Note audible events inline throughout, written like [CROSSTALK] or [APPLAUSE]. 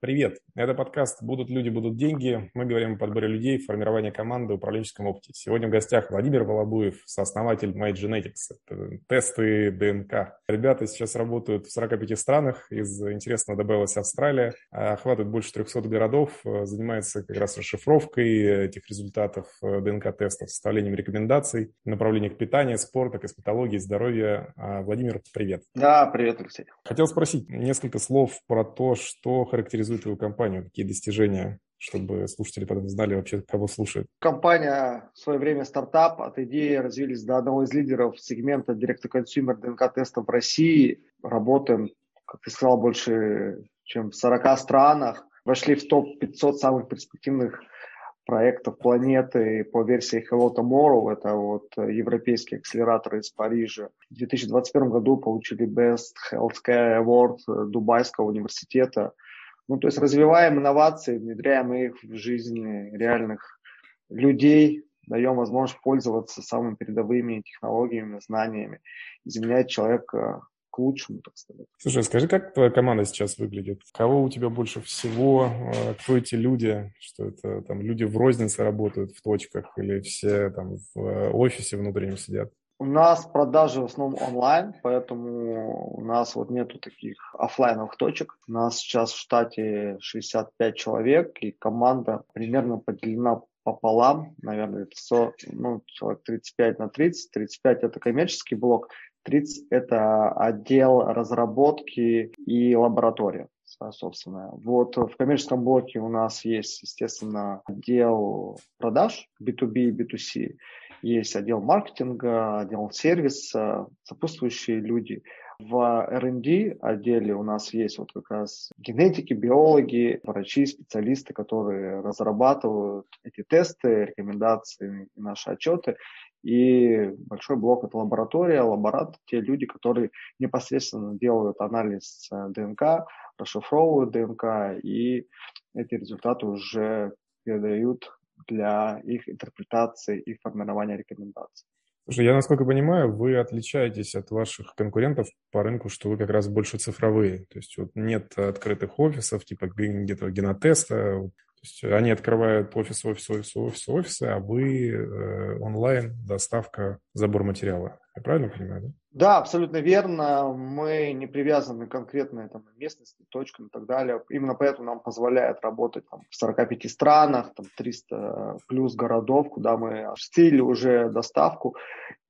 Привет! Это подкаст «Будут люди, будут деньги». Мы говорим о подборе людей, формировании команды, управленческом опыте. Сегодня в гостях Владимир Волобуев, сооснователь MyGenetics. Это тесты ДНК. Ребята сейчас работают в 45 странах. Из интересного добавилась Австралия. Охватывают больше 300 городов. Занимается как раз расшифровкой этих результатов ДНК-тестов, составлением рекомендаций, направлениях питания, спорта, косметологии, здоровья. Владимир, привет. Да, привет, Алексей. Хотел спросить несколько слов про то, что характеризует характеризует твою компанию? Какие достижения, чтобы слушатели потом знали вообще, кого слушают? Компания в свое время стартап. От идеи развились до одного из лидеров сегмента Direct-to-Consumer ДНК-тестов в России. Работаем, как ты сказал, больше чем в 40 странах. Вошли в топ-500 самых перспективных проектов планеты по версии Hello Tomorrow. Это вот европейские акселераторы из Парижа. В 2021 году получили Best Healthcare Award Дубайского университета. Ну, то есть развиваем инновации, внедряем их в жизни реальных людей, даем возможность пользоваться самыми передовыми технологиями, знаниями, изменять человека к лучшему, так сказать. Слушай, скажи, как твоя команда сейчас выглядит? Кого у тебя больше всего? А, кто эти люди? Что это там люди в рознице работают в точках или все там в э, офисе внутреннем сидят? У нас продажи в основном онлайн, поэтому у нас вот нету таких офлайновых точек. У нас сейчас в штате 65 человек, и команда примерно поделена пополам, наверное, это ну, человек 35 на 30. 35 это коммерческий блок, 30 это отдел разработки и лаборатория собственно. Вот в коммерческом блоке у нас есть, естественно, отдел продаж B2B и B2C есть отдел маркетинга, отдел сервиса, сопутствующие люди. В R&D отделе у нас есть вот как раз генетики, биологи, врачи, специалисты, которые разрабатывают эти тесты, рекомендации и наши отчеты. И большой блок – это лаборатория, лаборант, те люди, которые непосредственно делают анализ ДНК, расшифровывают ДНК, и эти результаты уже передают для их интерпретации и формирования рекомендаций. Слушай, я насколько понимаю, вы отличаетесь от ваших конкурентов по рынку, что вы как раз больше цифровые. То есть вот нет открытых офисов, типа где-то генотеста, есть они открывают офис, офис, офис, офис, офисы, а вы э, онлайн, доставка, забор материала. Я правильно понимаю, да? Да, абсолютно верно. Мы не привязаны к конкретной там, местности, точкам и так далее. Именно поэтому нам позволяет работать там, в 45 странах, там, 300 плюс городов, куда мы осуществили уже доставку.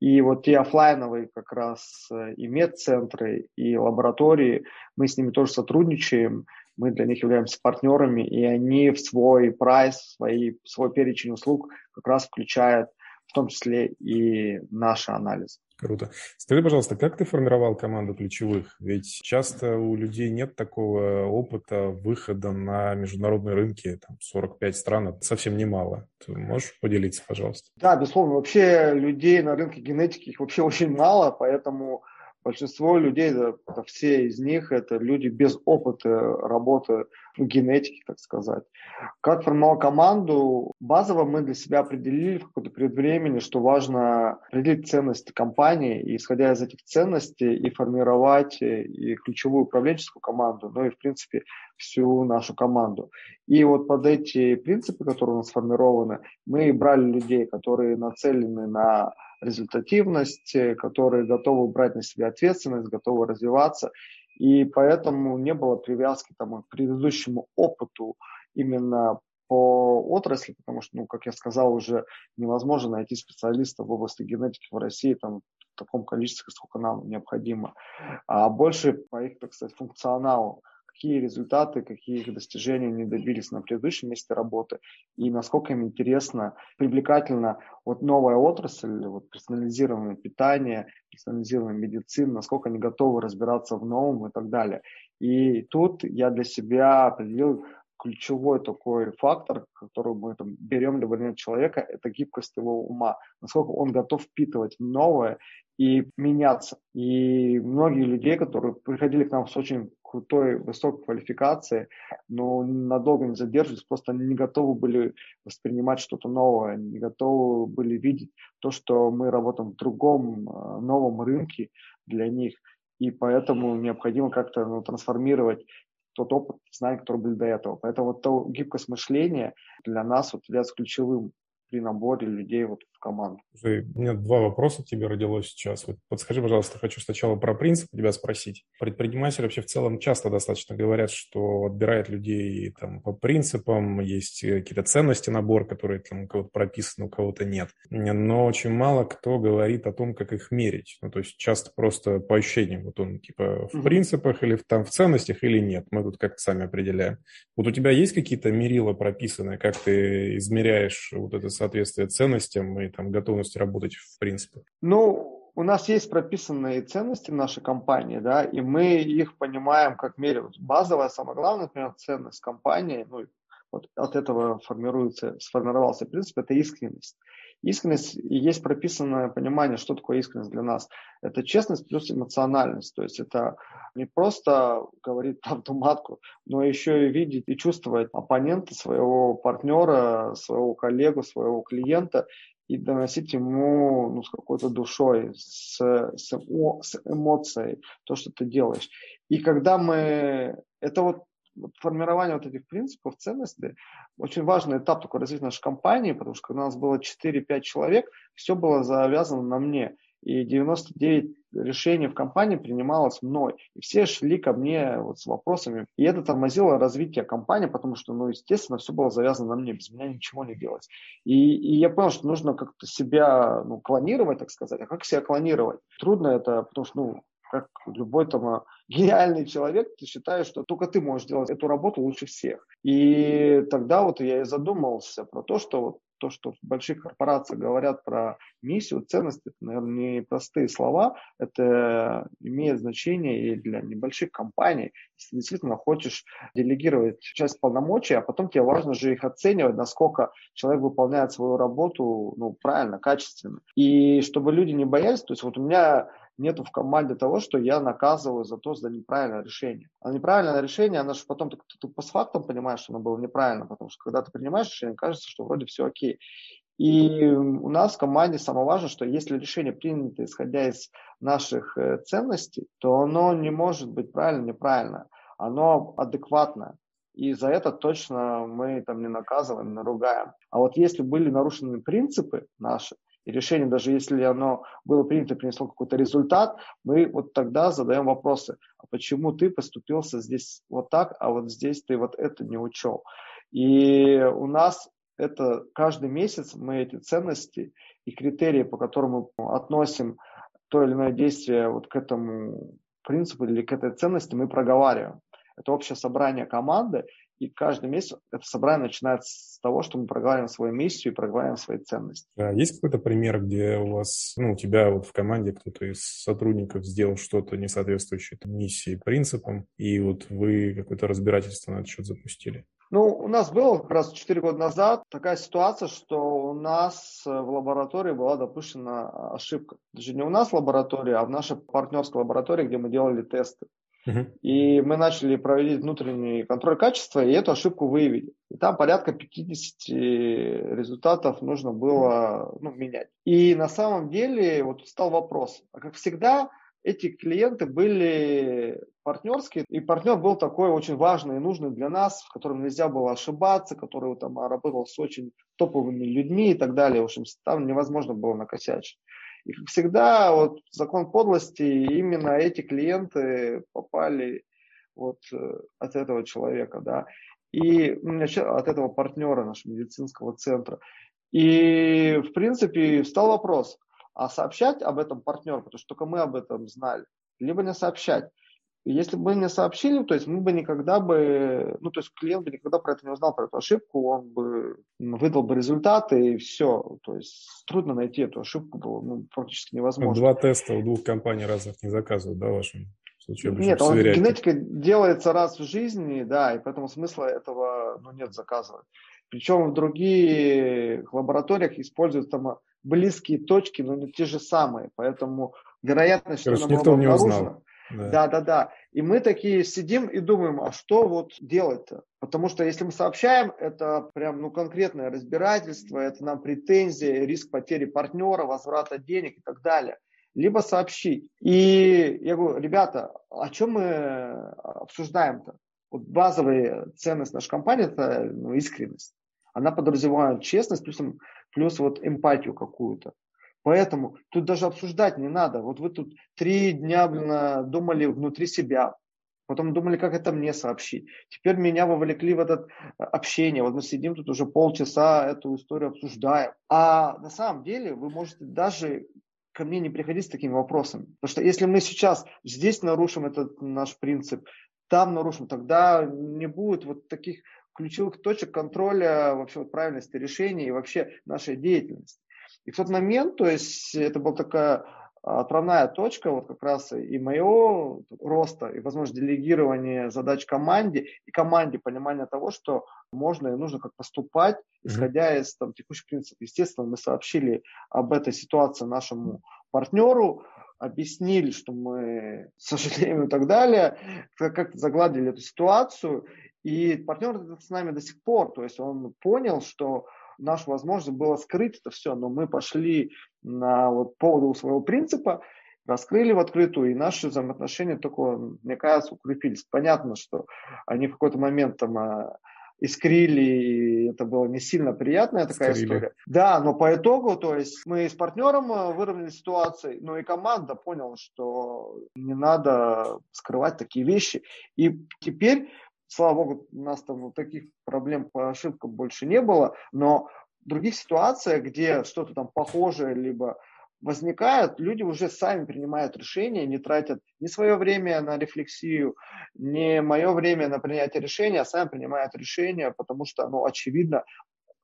И вот те офлайновые как раз э, и медцентры, и лаборатории, мы с ними тоже сотрудничаем мы для них являемся партнерами, и они в свой прайс, свои, свой перечень услуг как раз включают в том числе и наши анализы. Круто. Скажи, пожалуйста, как ты формировал команду ключевых? Ведь часто у людей нет такого опыта выхода на международные рынки, там 45 стран, это совсем немало. Ты можешь поделиться, пожалуйста? Да, безусловно. Вообще людей на рынке генетики их вообще [LAUGHS] очень мало, поэтому Большинство людей, это все из них, это люди без опыта работы в генетике, так сказать. Как формировал команду? Базово мы для себя определили в какой-то период что важно определить ценности компании, и исходя из этих ценностей и формировать и ключевую управленческую команду, ну и, в принципе, всю нашу команду. И вот под эти принципы, которые у нас сформированы, мы брали людей, которые нацелены на результативность, которые готовы брать на себя ответственность, готовы развиваться. И поэтому не было привязки там, к предыдущему опыту именно по отрасли, потому что, ну, как я сказал, уже невозможно найти специалиста в области генетики в России там, в таком количестве, сколько нам необходимо, а больше по их, так сказать, функционалу какие результаты, какие их достижения они добились на предыдущем месте работы и насколько им интересно, привлекательно вот новая отрасль, вот персонализированное питание, персонализированная медицина, насколько они готовы разбираться в новом и так далее. И тут я для себя определил ключевой такой фактор, который мы там, берем для нет человека, это гибкость его ума, насколько он готов впитывать новое и меняться. И многие людей, которые приходили к нам с очень крутой, высокой квалификацией, но надолго не задерживались, просто не готовы были воспринимать что-то новое, не готовы были видеть то, что мы работаем в другом э, новом рынке для них. И поэтому необходимо как-то ну, трансформировать тот опыт, знания, которые были до этого. Поэтому вот то гибкость мышления для нас вот является ключевым при наборе людей вот в команду. У меня два вопроса тебе родилось сейчас. Вот подскажи, пожалуйста, хочу сначала про принцип тебя спросить. Предприниматели вообще в целом часто достаточно говорят, что отбирают людей там по принципам, есть какие-то ценности набор, которые там у кого-то прописаны, у кого-то нет. Но очень мало кто говорит о том, как их мерить. Ну, то есть часто просто по ощущениям, вот он типа в mm-hmm. принципах или в, там в ценностях или нет. Мы тут как-то сами определяем. Вот у тебя есть какие-то мерила прописанные, как ты измеряешь вот это соответствие ценностям и там готовность работать в принципе? Ну, у нас есть прописанные ценности в нашей компании, да, и мы их понимаем как мере. Базовая, самая главная, например, ценность компании, ну, вот от этого формируется, сформировался принцип, это искренность. Искренность, и есть прописанное понимание, что такое искренность для нас. Это честность плюс эмоциональность. То есть это не просто говорить правду матку, но еще и видеть и чувствовать оппонента, своего партнера, своего коллегу, своего клиента и доносить ему ну, с какой-то душой, с, с, с эмоцией то, что ты делаешь. И когда мы... Это вот формирование вот этих принципов, ценностей, очень важный этап такой развития нашей компании, потому что когда у нас было 4-5 человек, все было завязано на мне. И 99 решений в компании принималось мной. И все шли ко мне вот с вопросами. И это тормозило развитие компании, потому что, ну, естественно, все было завязано на мне. Без меня ничего не делать. И, и я понял, что нужно как-то себя ну, клонировать, так сказать. А как себя клонировать? Трудно это, потому что, ну, как любой там а, [LAUGHS] гениальный человек, ты считаешь, что только ты можешь делать эту работу лучше всех. И тогда вот я и задумался про то, что вот то, что в больших корпорациях говорят про миссию, ценности, это, наверное, не простые слова, это имеет значение и для небольших компаний. Если ты действительно хочешь делегировать часть полномочий, а потом тебе важно же их оценивать, насколько человек выполняет свою работу ну, правильно, качественно. И чтобы люди не боялись, то есть вот у меня нету в команде того, что я наказываю за то, за неправильное решение. А неправильное решение, оно же потом ты, ты фактам понимаешь, что оно было неправильно, потому что когда ты принимаешь решение, кажется, что вроде все окей. И у нас в команде самое важное, что если решение принято исходя из наших э, ценностей, то оно не может быть правильно, неправильно. Оно адекватное. И за это точно мы там не наказываем, не ругаем. А вот если были нарушены принципы наши, и решение, даже если оно было принято, принесло какой-то результат, мы вот тогда задаем вопросы, а почему ты поступился здесь вот так, а вот здесь ты вот это не учел. И у нас это каждый месяц мы эти ценности и критерии, по которым мы относим то или иное действие вот к этому принципу или к этой ценности, мы проговариваем. Это общее собрание команды, и каждый месяц это собрание начинается с того, что мы проговариваем свою миссию и проговариваем свои ценности. А есть какой-то пример, где у вас, ну, у тебя вот в команде кто-то из сотрудников сделал что-то не соответствующее миссии, принципам, и вот вы какое-то разбирательство на этот счет запустили? Ну, у нас было как раз 4 года назад такая ситуация, что у нас в лаборатории была допущена ошибка. Даже не у нас в лаборатории, а в нашей партнерской лаборатории, где мы делали тесты. И мы начали проводить внутренний контроль качества, и эту ошибку выявили. И там порядка 50 результатов нужно было ну, менять. И на самом деле вот стал вопрос. А как всегда, эти клиенты были партнерские, и партнер был такой очень важный и нужный для нас, в котором нельзя было ошибаться, который там работал с очень топовыми людьми и так далее. В общем, там невозможно было накосячить. И как всегда, вот закон подлости, именно эти клиенты попали вот э, от этого человека, да, и от этого партнера нашего медицинского центра. И, в принципе, встал вопрос, а сообщать об этом партнеру, потому что только мы об этом знали, либо не сообщать. И если бы не сообщили, то есть мы бы никогда бы, ну, то есть клиент бы никогда про это не узнал, про эту ошибку, он бы выдал бы результаты и все. То есть трудно найти эту ошибку было ну, практически невозможно. Два теста у двух компаний разных не заказывают, да, вашим случае? Нет, он, генетика делается раз в жизни, да, и поэтому смысла этого ну, нет заказывать. Причем в других лабораториях используют там близкие точки, но не те же самые, поэтому вероятность, Короче, что никто не узнал да. да, да, И мы такие сидим и думаем, а что вот делать-то? Потому что если мы сообщаем, это прям ну, конкретное разбирательство, это нам претензии, риск потери партнера, возврата денег и так далее. Либо сообщить. И я говорю, ребята, о чем мы обсуждаем-то? Вот базовая ценность нашей компании – это ну, искренность. Она подразумевает честность плюс, плюс вот эмпатию какую-то. Поэтому тут даже обсуждать не надо. Вот вы тут три дня блин, думали внутри себя, потом думали, как это мне сообщить. Теперь меня вовлекли в это э, общение. Вот мы сидим тут уже полчаса, эту историю обсуждаем. А на самом деле вы можете даже ко мне не приходить с такими вопросами. Потому что если мы сейчас здесь нарушим этот наш принцип, там нарушим, тогда не будет вот таких ключевых точек контроля вообще вот правильности решений и вообще нашей деятельности. И в тот момент, то есть это была такая отправная точка вот как раз и моего роста, и возможность делегирования задач команде, и команде понимания того, что можно и нужно как поступать, исходя из там, текущих принципов. Естественно, мы сообщили об этой ситуации нашему партнеру, объяснили, что мы сожалеем и так далее, как-то загладили эту ситуацию, и партнер с нами до сих пор, то есть он понял, что наша возможность было скрыть это все, но мы пошли на вот поводу своего принципа, раскрыли в открытую, и наши взаимоотношения только, мне кажется, укрепились. Понятно, что они в какой-то момент там а, искрили, и это было не сильно приятная такая Искрили. история. Да, но по итогу, то есть мы с партнером а, выровняли ситуацию, но и команда поняла, что не надо скрывать такие вещи. И теперь слава богу, у нас там вот таких проблем по ошибкам больше не было, но в других ситуациях, где что-то там похожее, либо возникает, люди уже сами принимают решения, не тратят ни свое время на рефлексию, ни мое время на принятие решения, а сами принимают решения, потому что оно очевидно,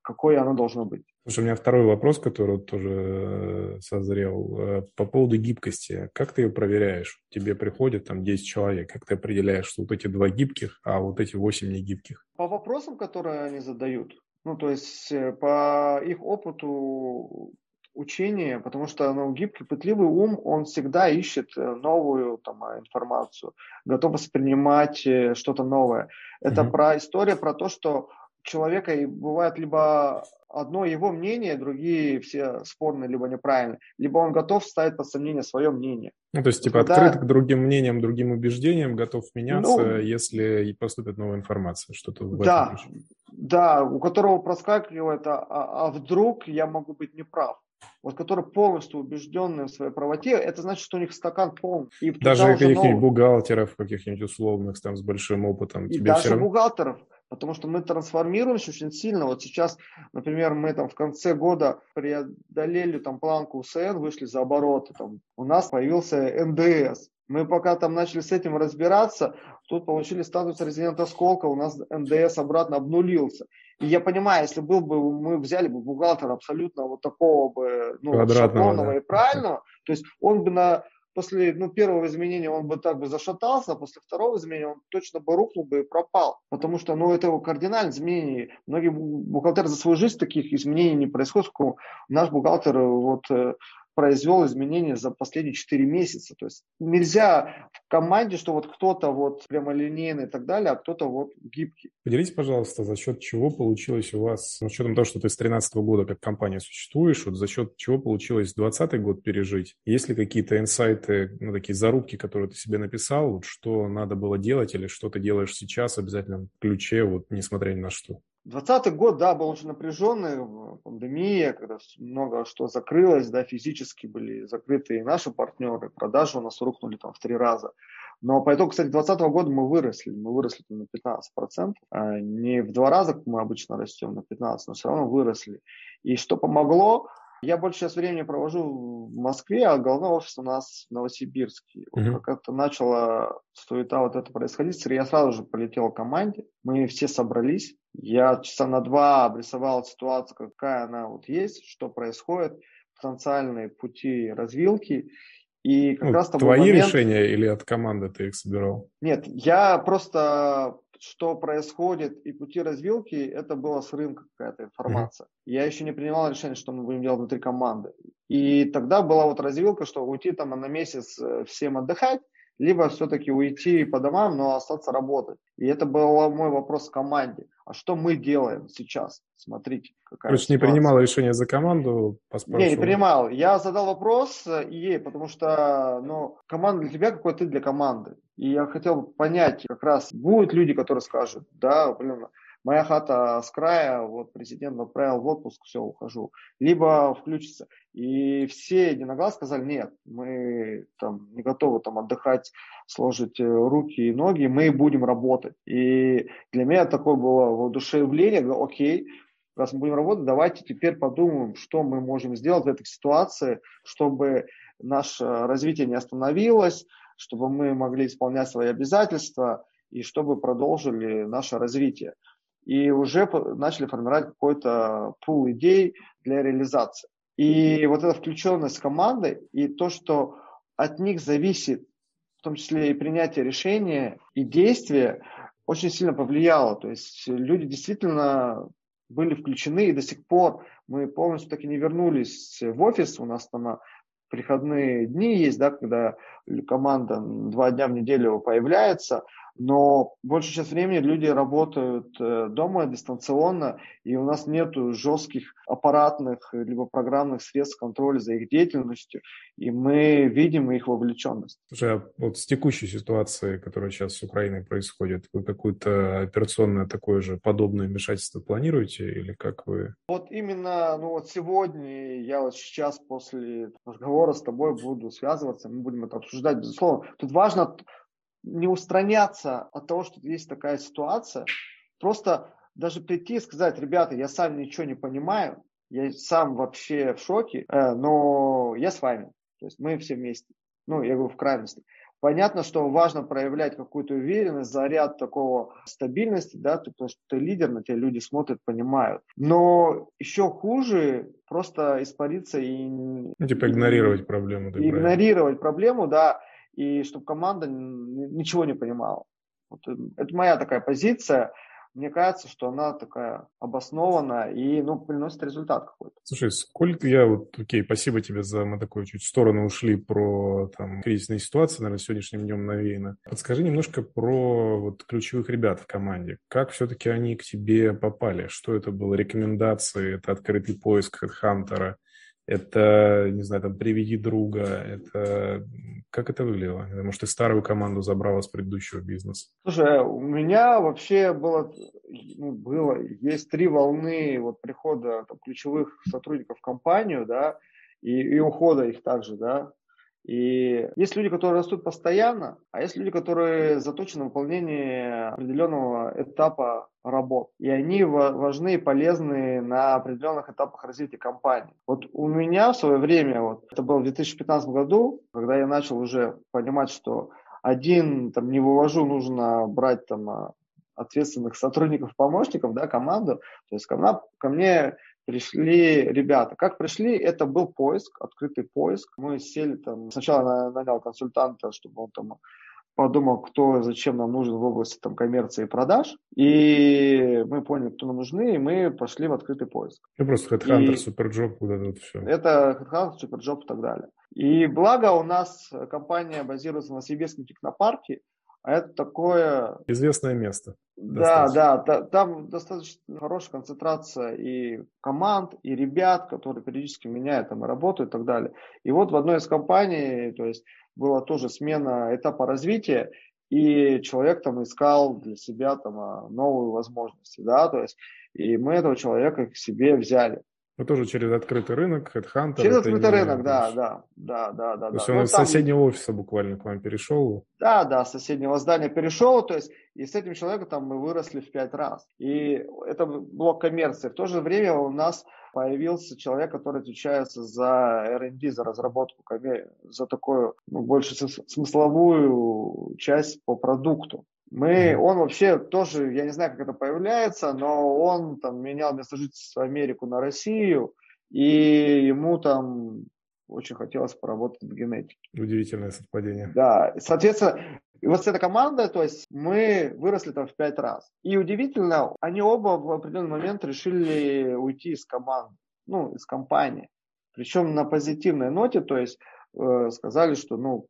какое оно должно быть. Слушай, у меня второй вопрос, который тоже э, созрел. Э, по поводу гибкости. Как ты ее проверяешь? Тебе приходит там 10 человек. Как ты определяешь, что вот эти два гибких, а вот эти 8 не гибких? По вопросам, которые они задают. Ну, то есть э, по их опыту учения, потому что ну, гибкий, пытливый ум, он всегда ищет новую там, информацию, готов воспринимать что-то новое. Это mm-hmm. про история про то, что человека и бывает либо одно его мнение, другие все спорные, либо неправильные, либо он готов ставить под сомнение свое мнение. Ну, то есть, типа, Когда... открыт к другим мнениям, другим убеждениям, готов меняться, ну, если поступит новая информация, что-то в да, этом Да, у которого проскакивает, а, а, а вдруг я могу быть неправ вот который полностью убежденный в своей правоте, это значит, что у них стакан полный. И даже каких-нибудь новый... бухгалтеров, каких-нибудь условных, там, с большим опытом. И даже равно... бухгалтеров потому что мы трансформируемся очень сильно. Вот сейчас, например, мы там в конце года преодолели там планку УСН, вышли за обороты, там, у нас появился НДС. Мы пока там начали с этим разбираться, тут получили статус резидента Сколка, у нас НДС обратно обнулился. И я понимаю, если был бы, мы взяли бы бухгалтера абсолютно вот такого бы, ну, шаблонного да. и правильного, то есть он бы на после ну, первого изменения он бы так бы зашатался, а после второго изменения он точно бы рухнул бы и пропал. Потому что ну, это кардинальное изменение. Многие бухгалтеры за свою жизнь таких изменений не происходит. Наш бухгалтер вот э, произвел изменения за последние 4 месяца. То есть нельзя в команде, что вот кто-то вот прямолинейный и так далее, а кто-то вот гибкий. Поделитесь, пожалуйста, за счет чего получилось у вас, ну, с учетом того, что ты с 2013 года как компания существуешь, вот за счет чего получилось 2020 год пережить? Есть ли какие-то инсайты, ну, такие зарубки, которые ты себе написал, вот, что надо было делать или что ты делаешь сейчас обязательно в ключе, вот несмотря ни на что? 2020 год, да, был очень напряженный, пандемия, когда много что закрылось, да, физически были закрыты и наши партнеры, продажи у нас рухнули там в три раза. Но по итогу, кстати, 2020 года мы выросли, мы выросли на 15%, а не в два раза, как мы обычно растем, на 15%, но все равно выросли. И что помогло, я больше сейчас времени провожу в Москве, а головной офис у нас в Новосибирске. Mm-hmm. Вот как это начала суета вот это происходить, я сразу же полетел к команде, мы все собрались, я часа на два обрисовал ситуацию, какая она вот есть, что происходит, потенциальные пути развилки. И как ну, раз твои момент... решения или от команды ты их собирал? Нет, я просто что происходит и пути развилки, это было с рынка какая-то информация. Mm-hmm. Я еще не принимал решение, что мы будем делать внутри команды. И тогда была вот развилка, что уйти там на месяц э, всем отдыхать, либо все-таки уйти по домам, но остаться работать. И это был мой вопрос команде. А что мы делаем сейчас? Смотрите, какая То есть ситуация. не принимал решение за команду? Не, не принимал. Я задал вопрос ей, потому что ну, команда для тебя, какой ты для команды. И я хотел понять, как раз будут люди, которые скажут, да, блин, моя хата с края, вот президент отправил в отпуск, все, ухожу. Либо включится. И все единогласно сказали, нет, мы там не готовы там отдыхать, сложить э, руки и ноги, мы будем работать. И для меня такое было воодушевление, окей, раз мы будем работать, давайте теперь подумаем, что мы можем сделать в этой ситуации, чтобы наше развитие не остановилось, чтобы мы могли исполнять свои обязательства и чтобы продолжили наше развитие и уже начали формировать какой-то пул идей для реализации. И вот эта включенность команды и то, что от них зависит в том числе и принятие решения и действия, очень сильно повлияло. То есть люди действительно были включены, и до сих пор мы полностью так и не вернулись в офис. У нас там приходные дни есть, да, когда команда два дня в неделю появляется, но большую часть времени люди работают э, дома дистанционно, и у нас нет жестких аппаратных либо программных средств контроля за их деятельностью, и мы видим их вовлеченность. Слушай, а вот с текущей ситуацией, которая сейчас с Украиной происходит, вы какое-то операционное такое же подобное вмешательство планируете или как вы? Вот именно, ну вот сегодня, я вот сейчас после разговора с тобой буду связываться, мы будем это обсуждать, безусловно. Тут важно не устраняться от того, что есть такая ситуация, просто даже прийти и сказать, ребята, я сам ничего не понимаю, я сам вообще в шоке, э, но я с вами. То есть мы все вместе. Ну, я говорю, в крайности. Понятно, что важно проявлять какую-то уверенность, заряд такого стабильности, да, потому что ты лидер, на тебя люди смотрят, понимают. Но еще хуже просто испариться и... Ну, типа игнорировать проблему. Игнорировать проблему, да и чтобы команда ничего не понимала. Вот, э, это моя такая позиция. Мне кажется, что она такая обоснованная и ну, приносит результат какой-то. Слушай, сколько я вот, окей, спасибо тебе за мы такую чуть в сторону ушли про там кризисные ситуации, наверное, сегодняшним днем навеяно. Подскажи немножко про вот ключевых ребят в команде. Как все-таки они к тебе попали? Что это было? Рекомендации? Это открытый поиск хедхантера? Это, не знаю, там, приведи друга, это... Как это выглядело? Может, ты старую команду забрала с предыдущего бизнеса? Слушай, у меня вообще было, ну, было есть три волны вот прихода там, ключевых сотрудников в компанию, да, и, и ухода их также, да. И есть люди, которые растут постоянно, а есть люди, которые заточены на выполнение определенного этапа работ. И они важны и полезны на определенных этапах развития компании. Вот у меня в свое время, вот, это было в 2015 году, когда я начал уже понимать, что один там не вывожу, нужно брать там ответственных сотрудников, помощников, да, команду. То есть ко мне, ко мне пришли ребята. Как пришли, это был поиск, открытый поиск. Мы сели там, сначала нанял консультанта, чтобы он там подумал, кто зачем нам нужен в области там, коммерции и продаж. И мы поняли, кто нам нужны, и мы пошли в открытый поиск. Ну, просто Headhunter, и Superjob, вот это вот все. Это Headhunter, Superjob и так далее. И благо у нас компания базируется на Сибирском технопарке, а это такое... Известное место. Да, да, да, там достаточно хорошая концентрация и команд, и ребят, которые периодически меняют там и работают и так далее. И вот в одной из компаний, то есть была тоже смена этапа развития, и человек там искал для себя там а, новые возможности, да, то есть и мы этого человека к себе взяли. Ну, тоже через открытый рынок, HeadHunter. Через открытый рынок, да, да, да, да, да. То есть он ну, из там... соседнего офиса буквально к вам перешел? Да, да, с соседнего здания перешел, то есть и с этим человеком там мы выросли в пять раз. И это блок коммерции. В то же время у нас появился человек, который отвечает за R&D, за разработку, за такую ну, больше смысловую часть по продукту. Мы, он вообще тоже, я не знаю, как это появляется, но он там менял место жительства Америку на Россию, и ему там очень хотелось поработать в генетике. Удивительное совпадение. Да, соответственно, и вот эта команда, то есть мы выросли там в пять раз. И удивительно, они оба в определенный момент решили уйти из команды, ну, из компании. Причем на позитивной ноте, то есть э, сказали, что, ну,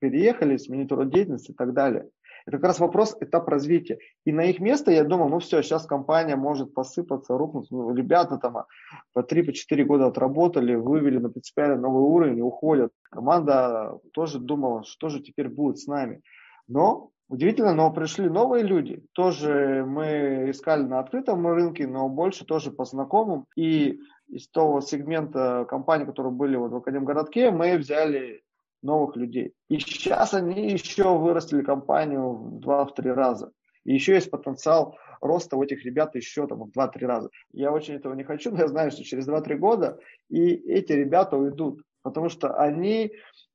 переехали, сменить род деятельности и так далее. Это как раз вопрос этап развития. И на их место я думал, ну все, сейчас компания может посыпаться, рухнуть. Ну, ребята там по 3-4 по года отработали, вывели на принципиально новый уровень уходят. Команда тоже думала, что же теперь будет с нами. Но Удивительно, но пришли новые люди. Тоже мы искали на открытом рынке, но больше тоже по знакомым. И из того сегмента компаний, которые были вот в Академгородке, мы взяли новых людей. И сейчас они еще вырастили компанию в 2-3 раза. И еще есть потенциал роста у этих ребят еще там, в 2-3 раза. Я очень этого не хочу, но я знаю, что через 2-3 года и эти ребята уйдут, потому что они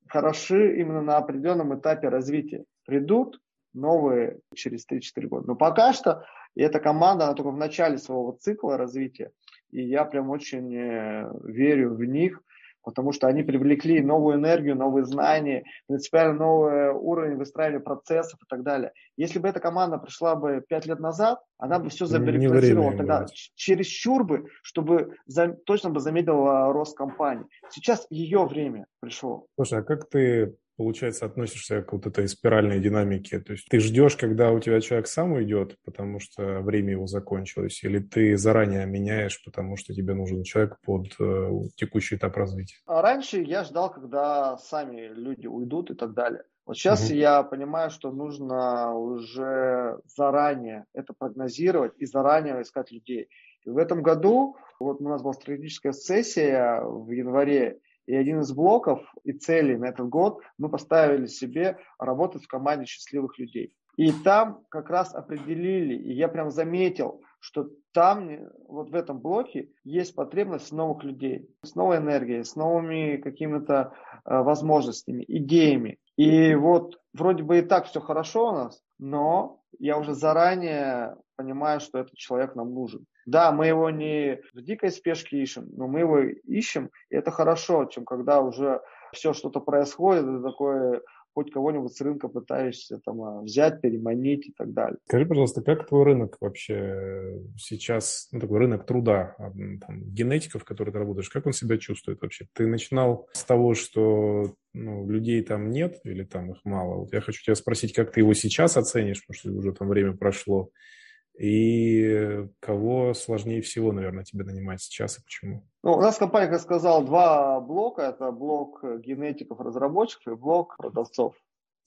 хороши именно на определенном этапе развития. Придут новые через 3-4 года. Но пока что эта команда, она только в начале своего цикла развития, и я прям очень э, верю в них, потому что они привлекли новую энергию, новые знания, принципиально новый уровень выстраивания процессов и так далее. Если бы эта команда пришла бы пять лет назад, она бы все забаррикадировала тогда через чересчур бы, чтобы за, точно бы замедлила рост компании. Сейчас ее время пришло. Слушай, а как ты получается, относишься к вот этой спиральной динамике? То есть ты ждешь, когда у тебя человек сам уйдет, потому что время его закончилось, или ты заранее меняешь, потому что тебе нужен человек под э, текущий этап развития? А раньше я ждал, когда сами люди уйдут и так далее. Вот сейчас угу. я понимаю, что нужно уже заранее это прогнозировать и заранее искать людей. И в этом году, вот у нас была стратегическая сессия в январе, и один из блоков и целей на этот год мы поставили себе работать в команде счастливых людей. И там как раз определили, и я прям заметил, что там, вот в этом блоке, есть потребность новых людей, с новой энергией, с новыми какими-то э, возможностями, идеями. И вот вроде бы и так все хорошо у нас, но я уже заранее понимаю, что этот человек нам нужен. Да, мы его не в дикой спешке ищем, но мы его ищем, и это хорошо, чем когда уже все что-то происходит, это такое хоть кого-нибудь с рынка пытаешься там а, взять, переманить и так далее. Скажи, пожалуйста, как твой рынок вообще сейчас, ну, такой рынок труда, там, генетиков, которые ты работаешь, как он себя чувствует вообще? Ты начинал с того, что ну, людей там нет или там их мало. Вот я хочу тебя спросить, как ты его сейчас оценишь, потому что уже там время прошло. И кого сложнее всего, наверное, тебе нанимать сейчас и почему? Ну, у нас компания, как сказал, два блока. Это блок генетиков, разработчиков и блок продавцов.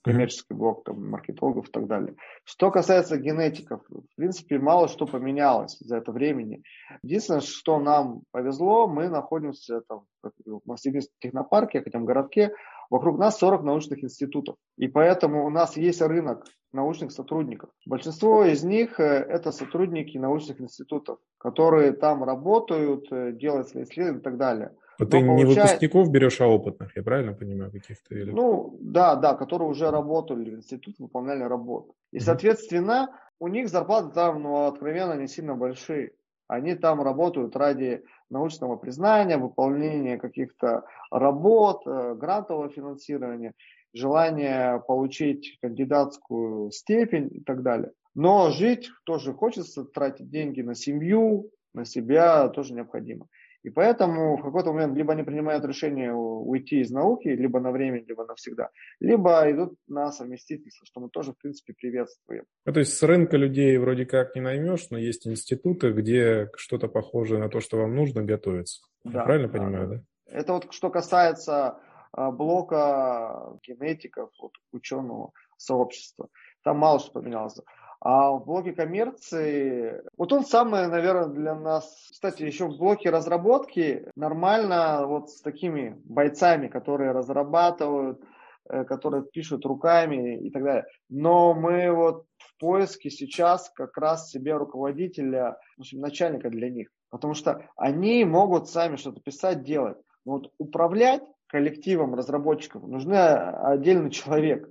Коммерческий блок, там, маркетологов и так далее. Что касается генетиков, в принципе, мало что поменялось за это время. Единственное, что нам повезло, мы находимся там, в Москве технопарке, в этом городке, Вокруг нас 40 научных институтов. И поэтому у нас есть рынок научных сотрудников. Большинство из них э, это сотрудники научных институтов, которые там работают, э, делают свои исследования и так далее. Но ты получает... не выпускников берешь, а опытных, я правильно понимаю, каких-то? Или... Ну, да, да, которые уже работали в институте, выполняли работу. И, соответственно, у них зарплаты там, ну, откровенно, не сильно большие. Они там работают ради научного признания, выполнения каких-то работ, э, грантового финансирования, желания получить кандидатскую степень и так далее. Но жить тоже хочется, тратить деньги на семью, на себя тоже необходимо. И поэтому в какой-то момент либо они принимают решение уйти из науки, либо на время, либо навсегда, либо идут на совместительство, что мы тоже, в принципе, приветствуем. Ну, то есть с рынка людей вроде как не наймешь, но есть институты, где что-то похожее на то, что вам нужно, готовится. Да, Я правильно да, понимаю, да? да? Это вот что касается а, блока генетиков, вот, ученого сообщества. Там мало что поменялось. А в блоке коммерции, вот он самый, наверное, для нас, кстати, еще в блоке разработки нормально вот с такими бойцами, которые разрабатывают, э, которые пишут руками и так далее. Но мы вот в поиске сейчас как раз себе руководителя, в общем, начальника для них. Потому что они могут сами что-то писать, делать. Но вот управлять коллективом разработчиков нужны отдельный человек.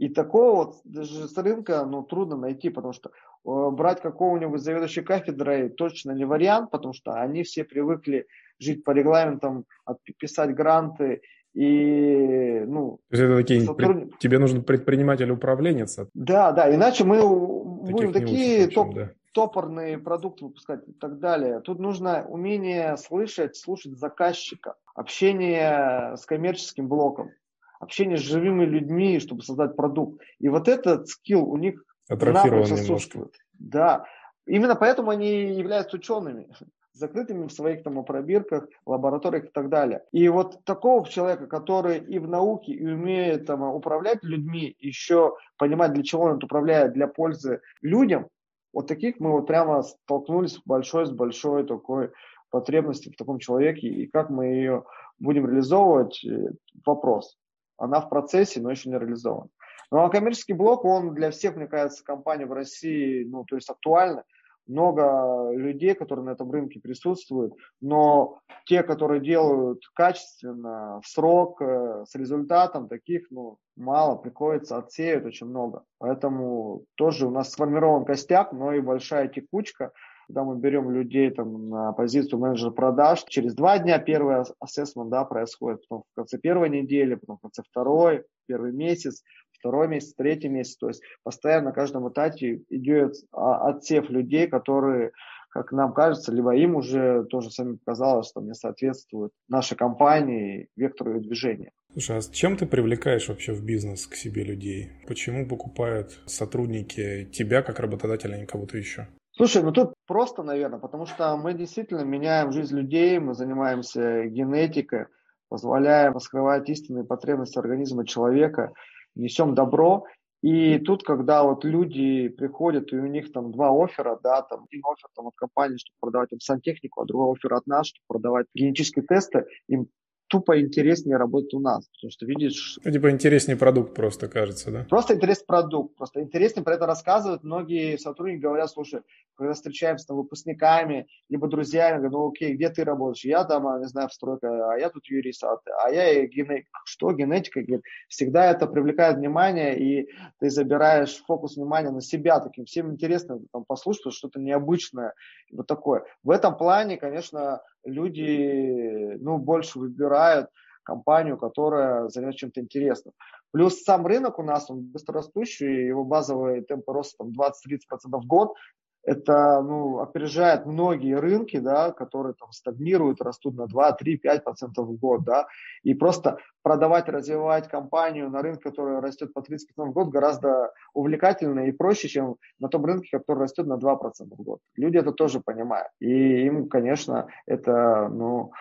И такого вот даже с рынка ну, трудно найти, потому что э, брать какого-нибудь заведующего кафедрой точно не вариант, потому что они все привыкли жить по регламентам, писать гранты и, ну... То есть это такие, сотруд... тебе нужен предприниматель-управленец? Да, да, иначе мы будем такие общем, топ, да. топорные продукты выпускать и так далее. Тут нужно умение слышать, слушать заказчика, общение с коммерческим блоком общение с живыми людьми, чтобы создать продукт. И вот этот скилл у них Атрофирован немножко. Да. Именно поэтому они являются учеными [LAUGHS] закрытыми в своих там пробирках, лабораториях и так далее. И вот такого человека, который и в науке, и умеет там, управлять людьми, еще понимать, для чего он это управляет, для пользы людям, вот таких мы вот прямо столкнулись большой с большой такой потребностью в таком человеке, и как мы ее будем реализовывать, э, вопрос. Она в процессе, но еще не реализована. Ну а коммерческий блок, он для всех, мне кажется, компаний в России, ну, то есть актуальный много людей, которые на этом рынке присутствуют, но те, которые делают качественно, в срок, э, с результатом, таких ну, мало, приходится отсеять очень много. Поэтому тоже у нас сформирован костяк, но и большая текучка. Когда мы берем людей там, на позицию менеджера продаж, через два дня первый ассессмент да, происходит, потом в конце первой недели, потом в конце второй, первый месяц второй месяц, третий месяц. То есть постоянно на каждом этапе идет отсев людей, которые, как нам кажется, либо им уже тоже сами показалось, что не соответствует нашей компании, вектору ее движения. Слушай, а чем ты привлекаешь вообще в бизнес к себе людей? Почему покупают сотрудники тебя как работодателя, а не кого-то еще? Слушай, ну тут просто, наверное, потому что мы действительно меняем жизнь людей, мы занимаемся генетикой, позволяем раскрывать истинные потребности организма человека несем добро. И тут, когда вот люди приходят, и у них там два оффера, да, там один оффер там, от компании, чтобы продавать им сантехнику, а другой оффер от нас, чтобы продавать генетические тесты, им тупо интереснее работать у нас, потому что видишь... Ну, типа интереснее продукт просто кажется, да? Просто интересный продукт, просто интереснее про это рассказывают. Многие сотрудники говорят, слушай, когда встречаемся с выпускниками, либо друзьями, говорят, ну окей, где ты работаешь? Я там, а, не знаю, в стройке, а я тут юрист, а, а я генетик. Что генетика? Говорит, всегда это привлекает внимание, и ты забираешь фокус внимания на себя таким. Всем интересно там, послушать что-то необычное, вот такое. В этом плане, конечно, люди ну, больше выбирают компанию, которая займет чем-то интересным. Плюс сам рынок у нас, он быстрорастущий, его базовые темпы роста там 20-30% в год это ну, опережает многие рынки, да, которые там стагнируют, растут на 2, 3, 5 процентов в год. Да, и просто продавать, развивать компанию на рынке, который растет по 30 процентов в год, гораздо увлекательнее и проще, чем на том рынке, который растет на 2 процента в год. Люди это тоже понимают. И им, конечно, это ну,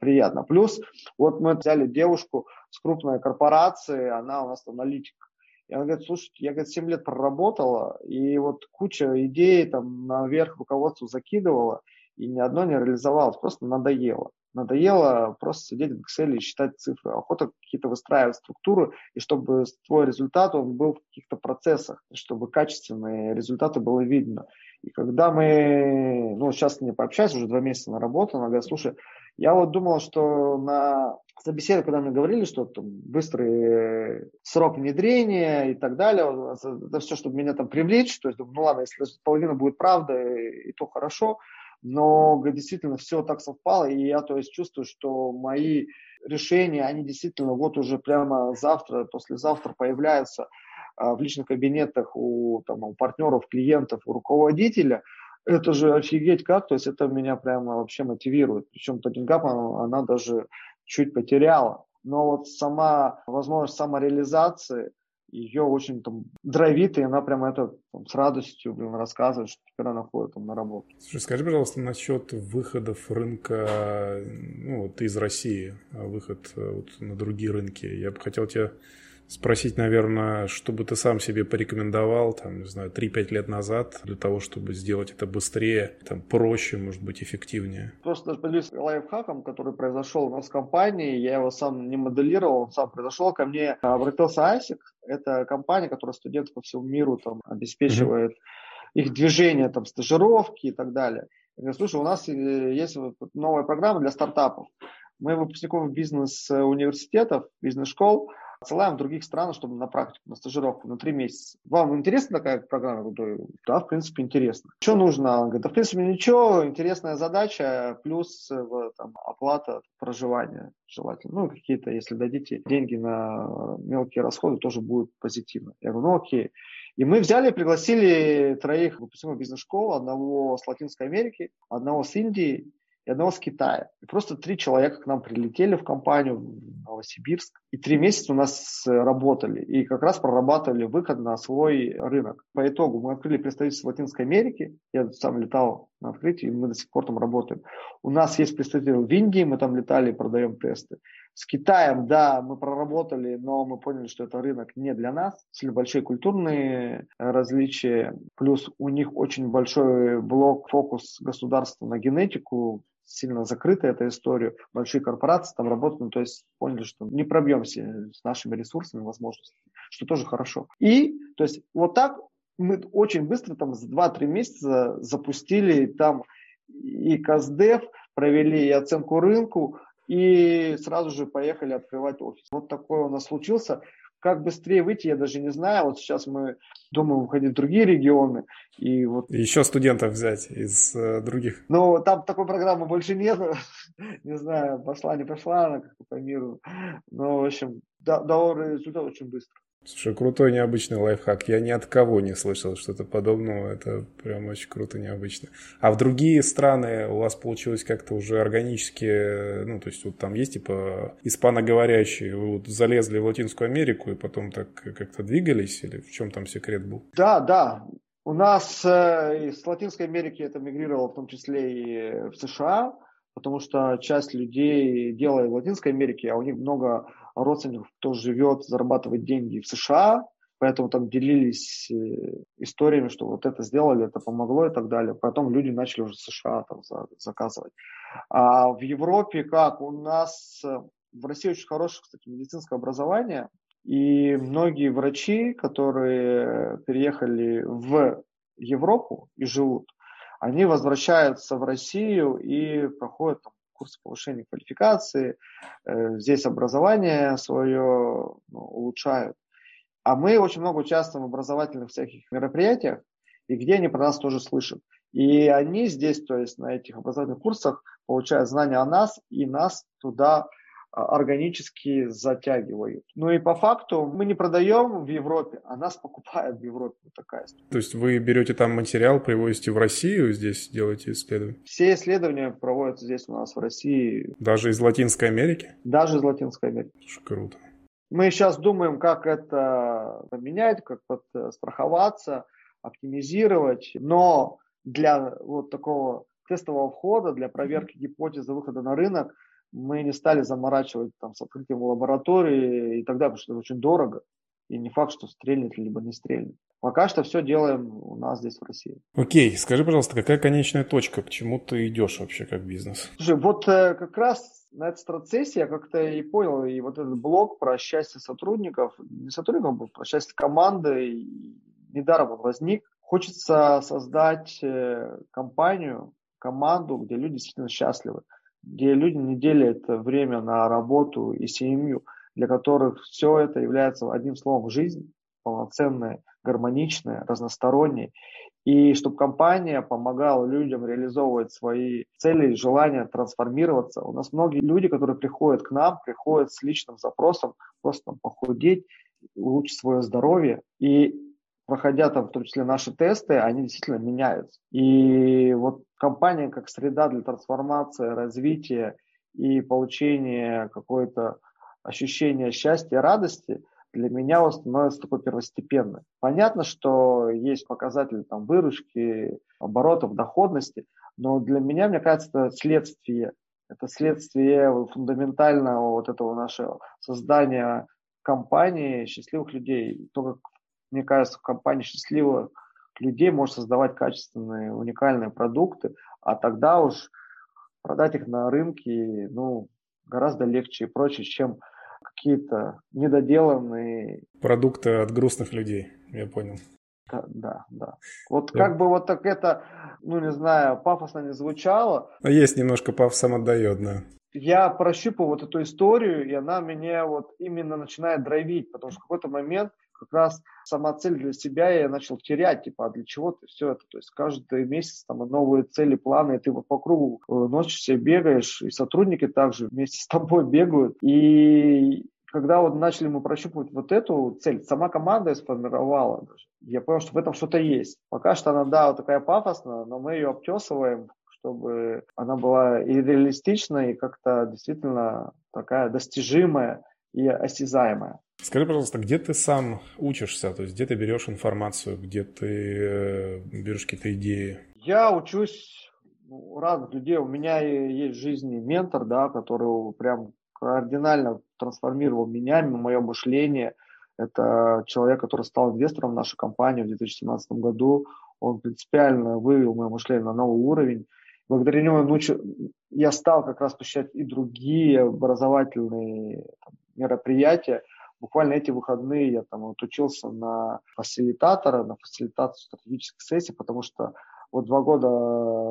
приятно. Плюс вот мы взяли девушку с крупной корпорации, она у нас аналитик и она говорит, слушайте, я, говорит, 7 лет проработала, и вот куча идей там наверх руководству закидывала, и ни одно не реализовалось, просто надоело. Надоело просто сидеть в Excel и считать цифры. Охота какие-то выстраивать структуры, и чтобы твой результат он был в каких-то процессах, чтобы качественные результаты было видно. И когда мы, ну, сейчас с ней пообщаюсь, уже два месяца на работу, она говорит, слушай, я вот думал, что на собеседовании, когда мне говорили, что там быстрый срок внедрения и так далее, это все, чтобы меня там привлечь, то есть, ну ладно, если половина будет правда, и то хорошо, но действительно все так совпало, и я то есть чувствую, что мои решения, они действительно вот уже прямо завтра, послезавтра появляются а, в личных кабинетах у, там, у партнеров, клиентов, у руководителя, это же офигеть как, то есть это меня прямо вообще мотивирует. Причем Тотенгап, она, она даже чуть потеряла. Но вот сама возможность самореализации, ее очень там дровит, и она прямо это там, с радостью блин, рассказывает, что теперь она ходит там на работу. Слушай, скажи, пожалуйста, насчет выходов рынка ну, вот из России, а выход э, вот, на другие рынки. Я бы хотел тебя спросить, наверное, что бы ты сам себе порекомендовал, там, не знаю, 3-5 лет назад для того, чтобы сделать это быстрее, там, проще, может быть, эффективнее? Просто поделюсь лайфхаком, который произошел у нас в компании. Я его сам не моделировал, он сам произошел. Ко мне обратился Асик. Это компания, которая студентов по всему миру там, обеспечивает mm-hmm. их движение, там, стажировки и так далее. Я говорю, слушай, у нас э, есть новая программа для стартапов. Мы выпускников бизнес-университетов, бизнес-школ отсылаем в других странах, чтобы на практику, на стажировку, на три месяца. Вам интересна такая программа? Да, в принципе, интересно. Что нужно? Он говорит, да, в принципе, ничего, интересная задача, плюс э, там, оплата проживания желательно. Ну, какие-то, если дадите деньги на мелкие расходы, тоже будет позитивно. Я говорю, ну, окей. И мы взяли пригласили троих выпускников бизнес-школы, одного с Латинской Америки, одного с Индии и одного с Китая. И просто три человека к нам прилетели в компанию в Новосибирск И три месяца у нас работали. И как раз прорабатывали выход на свой рынок. По итогу мы открыли представительство Латинской Америке. Я сам летал на открытии, и мы до сих пор там работаем. У нас есть представители в Индии, мы там летали и продаем тесты. С Китаем, да, мы проработали, но мы поняли, что это рынок не для нас. Сильно большие культурные различия. Плюс у них очень большой блок, фокус государства на генетику сильно закрыта эта история, большие корпорации там работают, ну, то есть поняли, что не пробьемся с нашими ресурсами, возможностями, что тоже хорошо. И, то есть, вот так мы очень быстро, там, за 2-3 месяца запустили там и КАЗДЕВ, провели и оценку рынку, и сразу же поехали открывать офис. Вот такой у нас случился. Как быстрее выйти, я даже не знаю. Вот сейчас мы думаем уходить в другие регионы. И вот... Еще студентов взять из э, других. Ну, там такой программы больше нет. [LAUGHS] не знаю, пошла, не пошла она как-то по миру. Но, в общем, до, до результат очень быстро. Слушай, крутой необычный лайфхак. Я ни от кого не слышал что-то подобного. Это прям очень круто, необычно. А в другие страны у вас получилось как-то уже органически, ну, то есть вот там есть типа испаноговорящие, вы вот залезли в Латинскую Америку и потом так как-то двигались или в чем там секрет был? Да, да. У нас э, из Латинской Америки это мигрировало в том числе и в США, потому что часть людей делает в Латинской Америке, а у них много родственников, кто живет, зарабатывает деньги в США, поэтому там делились э, историями, что вот это сделали, это помогло и так далее. Потом люди начали уже в США там заказывать. А в Европе как? У нас э, в России очень хорошее, кстати, медицинское образование, и многие врачи, которые переехали в Европу и живут, они возвращаются в Россию и проходят там, курсы повышения квалификации, э, здесь образование свое ну, улучшают. А мы очень много участвуем в образовательных всяких мероприятиях, и где они про нас тоже слышат. И они здесь, то есть на этих образовательных курсах, получают знания о нас, и нас туда органически затягивают. Ну и по факту мы не продаем в Европе, а нас покупают в Европе. Вот такая история. То есть вы берете там материал, привозите в Россию, здесь делаете исследования? Все исследования проводятся здесь у нас в России. Даже из Латинской Америки? Даже из Латинской Америки. Слушай, круто. Мы сейчас думаем, как это поменять, как страховаться, оптимизировать, но для вот такого тестового входа, для проверки гипотезы выхода на рынок – мы не стали заморачивать там, с открытием лаборатории и так далее, потому что это очень дорого. И не факт, что стрельнет, либо не стрельнет. Пока что все делаем у нас здесь в России. Окей, скажи, пожалуйста, какая конечная точка? К чему ты идешь вообще как бизнес? Слушай, вот э, как раз на этот процессе я как-то и понял, и вот этот блок про счастье сотрудников, не сотрудников, а про счастье команды, недаром он возник. Хочется создать э, компанию, команду, где люди действительно счастливы где люди не делят время на работу и семью, для которых все это является одним словом жизнь, полноценная, гармоничная, разносторонняя, и чтобы компания помогала людям реализовывать свои цели желания трансформироваться. У нас многие люди, которые приходят к нам, приходят с личным запросом просто там, похудеть, улучшить свое здоровье. И проходя там в том числе наши тесты, они действительно меняются. И вот компания как среда для трансформации, развития и получения какой-то ощущения счастья, радости для меня он становится такой первостепенной. Понятно, что есть показатели там, выручки, оборотов, доходности, но для меня, мне кажется, это следствие. Это следствие фундаментального вот этого нашего создания компании счастливых людей. То, как мне кажется, компания счастливых людей может создавать качественные, уникальные продукты, а тогда уж продать их на рынке ну, гораздо легче и проще, чем какие-то недоделанные... Продукты от грустных людей, я понял. Да, да, да. Вот да. как бы вот так это, ну не знаю, пафосно не звучало. Но есть немножко пафосом отдает, да. Я прощупал вот эту историю, и она меня вот именно начинает драйвить, потому что в какой-то момент как раз сама цель для себя я начал терять, типа, а для чего ты все это? То есть каждый месяц там новые цели, планы, и ты вот по кругу э, носишься, бегаешь, и сотрудники также вместе [LAUGHS] с тобой бегают. И когда вот начали мы прощупывать вот эту цель, сама команда сформировала даже. Я понял, что в этом что-то есть. Пока что она, да, вот такая пафосная, но мы ее обтесываем, чтобы она была и реалистичная, и как-то действительно такая достижимая, и осязаемое. Скажи, пожалуйста, где ты сам учишься? То есть где ты берешь информацию, где ты э, берешь какие-то идеи? Я учусь у разных людей. У меня есть в жизни ментор, да, который прям кардинально трансформировал меня, мое мышление. Это человек, который стал инвестором в нашу компанию в 2017 году. Он принципиально вывел мое мышление на новый уровень. Благодаря нему я стал как раз посещать и другие образовательные мероприятия. Буквально эти выходные я там вот учился на фасилитатора, на фасилитацию стратегических сессий, потому что вот два года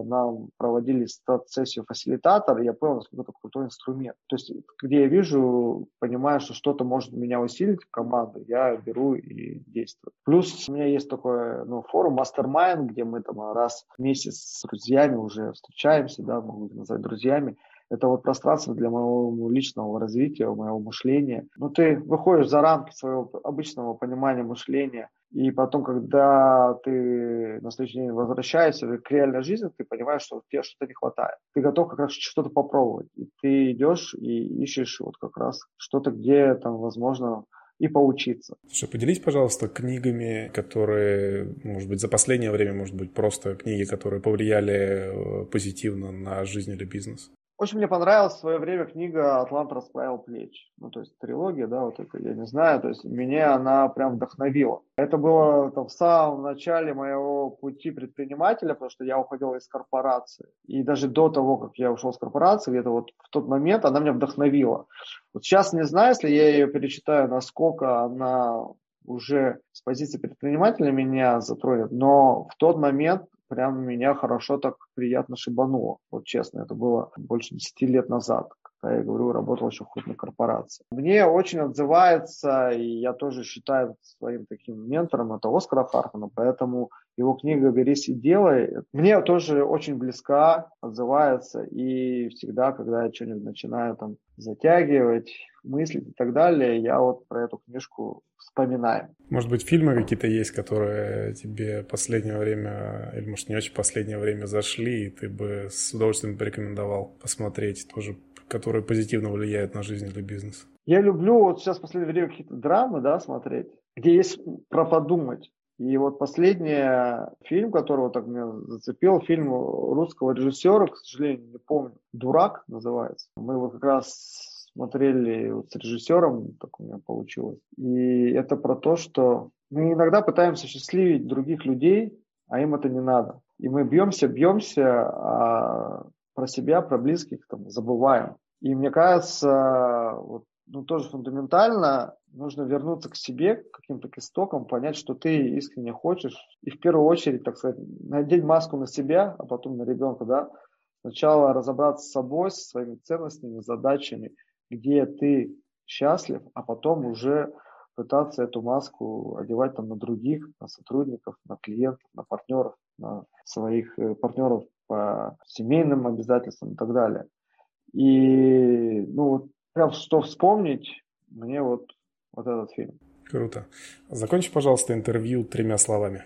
нам проводили стат-сессию фасилитатор, и я понял, насколько это крутой инструмент. То есть, где я вижу, понимаю, что что-то может меня усилить в команду, я беру и действую. Плюс у меня есть такой ну, форум Mastermind, где мы там раз в месяц с друзьями уже встречаемся, да, могу назвать друзьями, это вот пространство для моего личного развития, моего мышления. Но ну, ты выходишь за рамки своего обычного понимания мышления, и потом, когда ты на следующий день возвращаешься к реальной жизни, ты понимаешь, что тебе что-то не хватает. Ты готов как раз что-то попробовать. И ты идешь и ищешь вот как раз что-то, где там, возможно, и поучиться. Слушай, поделись, пожалуйста, книгами, которые, может быть, за последнее время, может быть, просто книги, которые повлияли э, позитивно на жизнь или бизнес. Очень мне понравилась в свое время книга «Атлант расправил плечи». Ну, то есть трилогия, да, вот это, я не знаю, то есть меня она прям вдохновила. Это было там, в самом начале моего пути предпринимателя, потому что я уходил из корпорации. И даже до того, как я ушел из корпорации, где-то вот в тот момент она меня вдохновила. Вот сейчас не знаю, если я ее перечитаю, насколько она уже с позиции предпринимателя меня затронет, но в тот момент прям меня хорошо так приятно шибануло. Вот честно, это было больше 10 лет назад, когда я говорю, работал еще в крупной корпорации. Мне очень отзывается, и я тоже считаю своим таким ментором, это Оскара Харфана, поэтому его книга «Берись и делай» мне тоже очень близка, отзывается, и всегда, когда я что-нибудь начинаю там затягивать, мыслить и так далее, я вот про эту книжку вспоминаю. Может быть, фильмы какие-то есть, которые тебе последнее время, или может не очень последнее время зашли, и ты бы с удовольствием порекомендовал посмотреть тоже, которые позитивно влияют на жизнь или бизнес? Я люблю вот сейчас в последнее время какие-то драмы, да, смотреть, где есть про подумать. И вот последний фильм, который вот так меня зацепил, фильм русского режиссера, к сожалению, не помню, «Дурак» называется. Мы его как раз смотрели вот с режиссером, так у меня получилось. И это про то, что мы иногда пытаемся счастливить других людей, а им это не надо. И мы бьемся, бьемся, а про себя, про близких там забываем. И мне кажется, вот ну, тоже фундаментально нужно вернуться к себе, к каким-то истокам, понять, что ты искренне хочешь. И в первую очередь, так сказать, надеть маску на себя, а потом на ребенка, да. Сначала разобраться с собой, со своими ценностями, задачами, где ты счастлив, а потом уже пытаться эту маску одевать там на других, на сотрудников, на клиентов, на партнеров, на своих э, партнеров по семейным обязательствам и так далее. И ну, прям что вспомнить, мне вот, вот этот фильм. Круто. Закончи, пожалуйста, интервью тремя словами.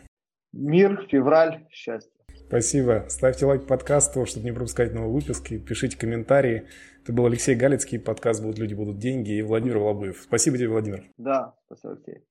Мир, февраль, счастье. Спасибо. Ставьте лайк подкасту, чтобы не пропускать новые выпуски. Пишите комментарии. Это был Алексей Галицкий. Подкаст «Будут люди, будут деньги» и Владимир Волобуев. Спасибо тебе, Владимир. Да, спасибо, Алексей.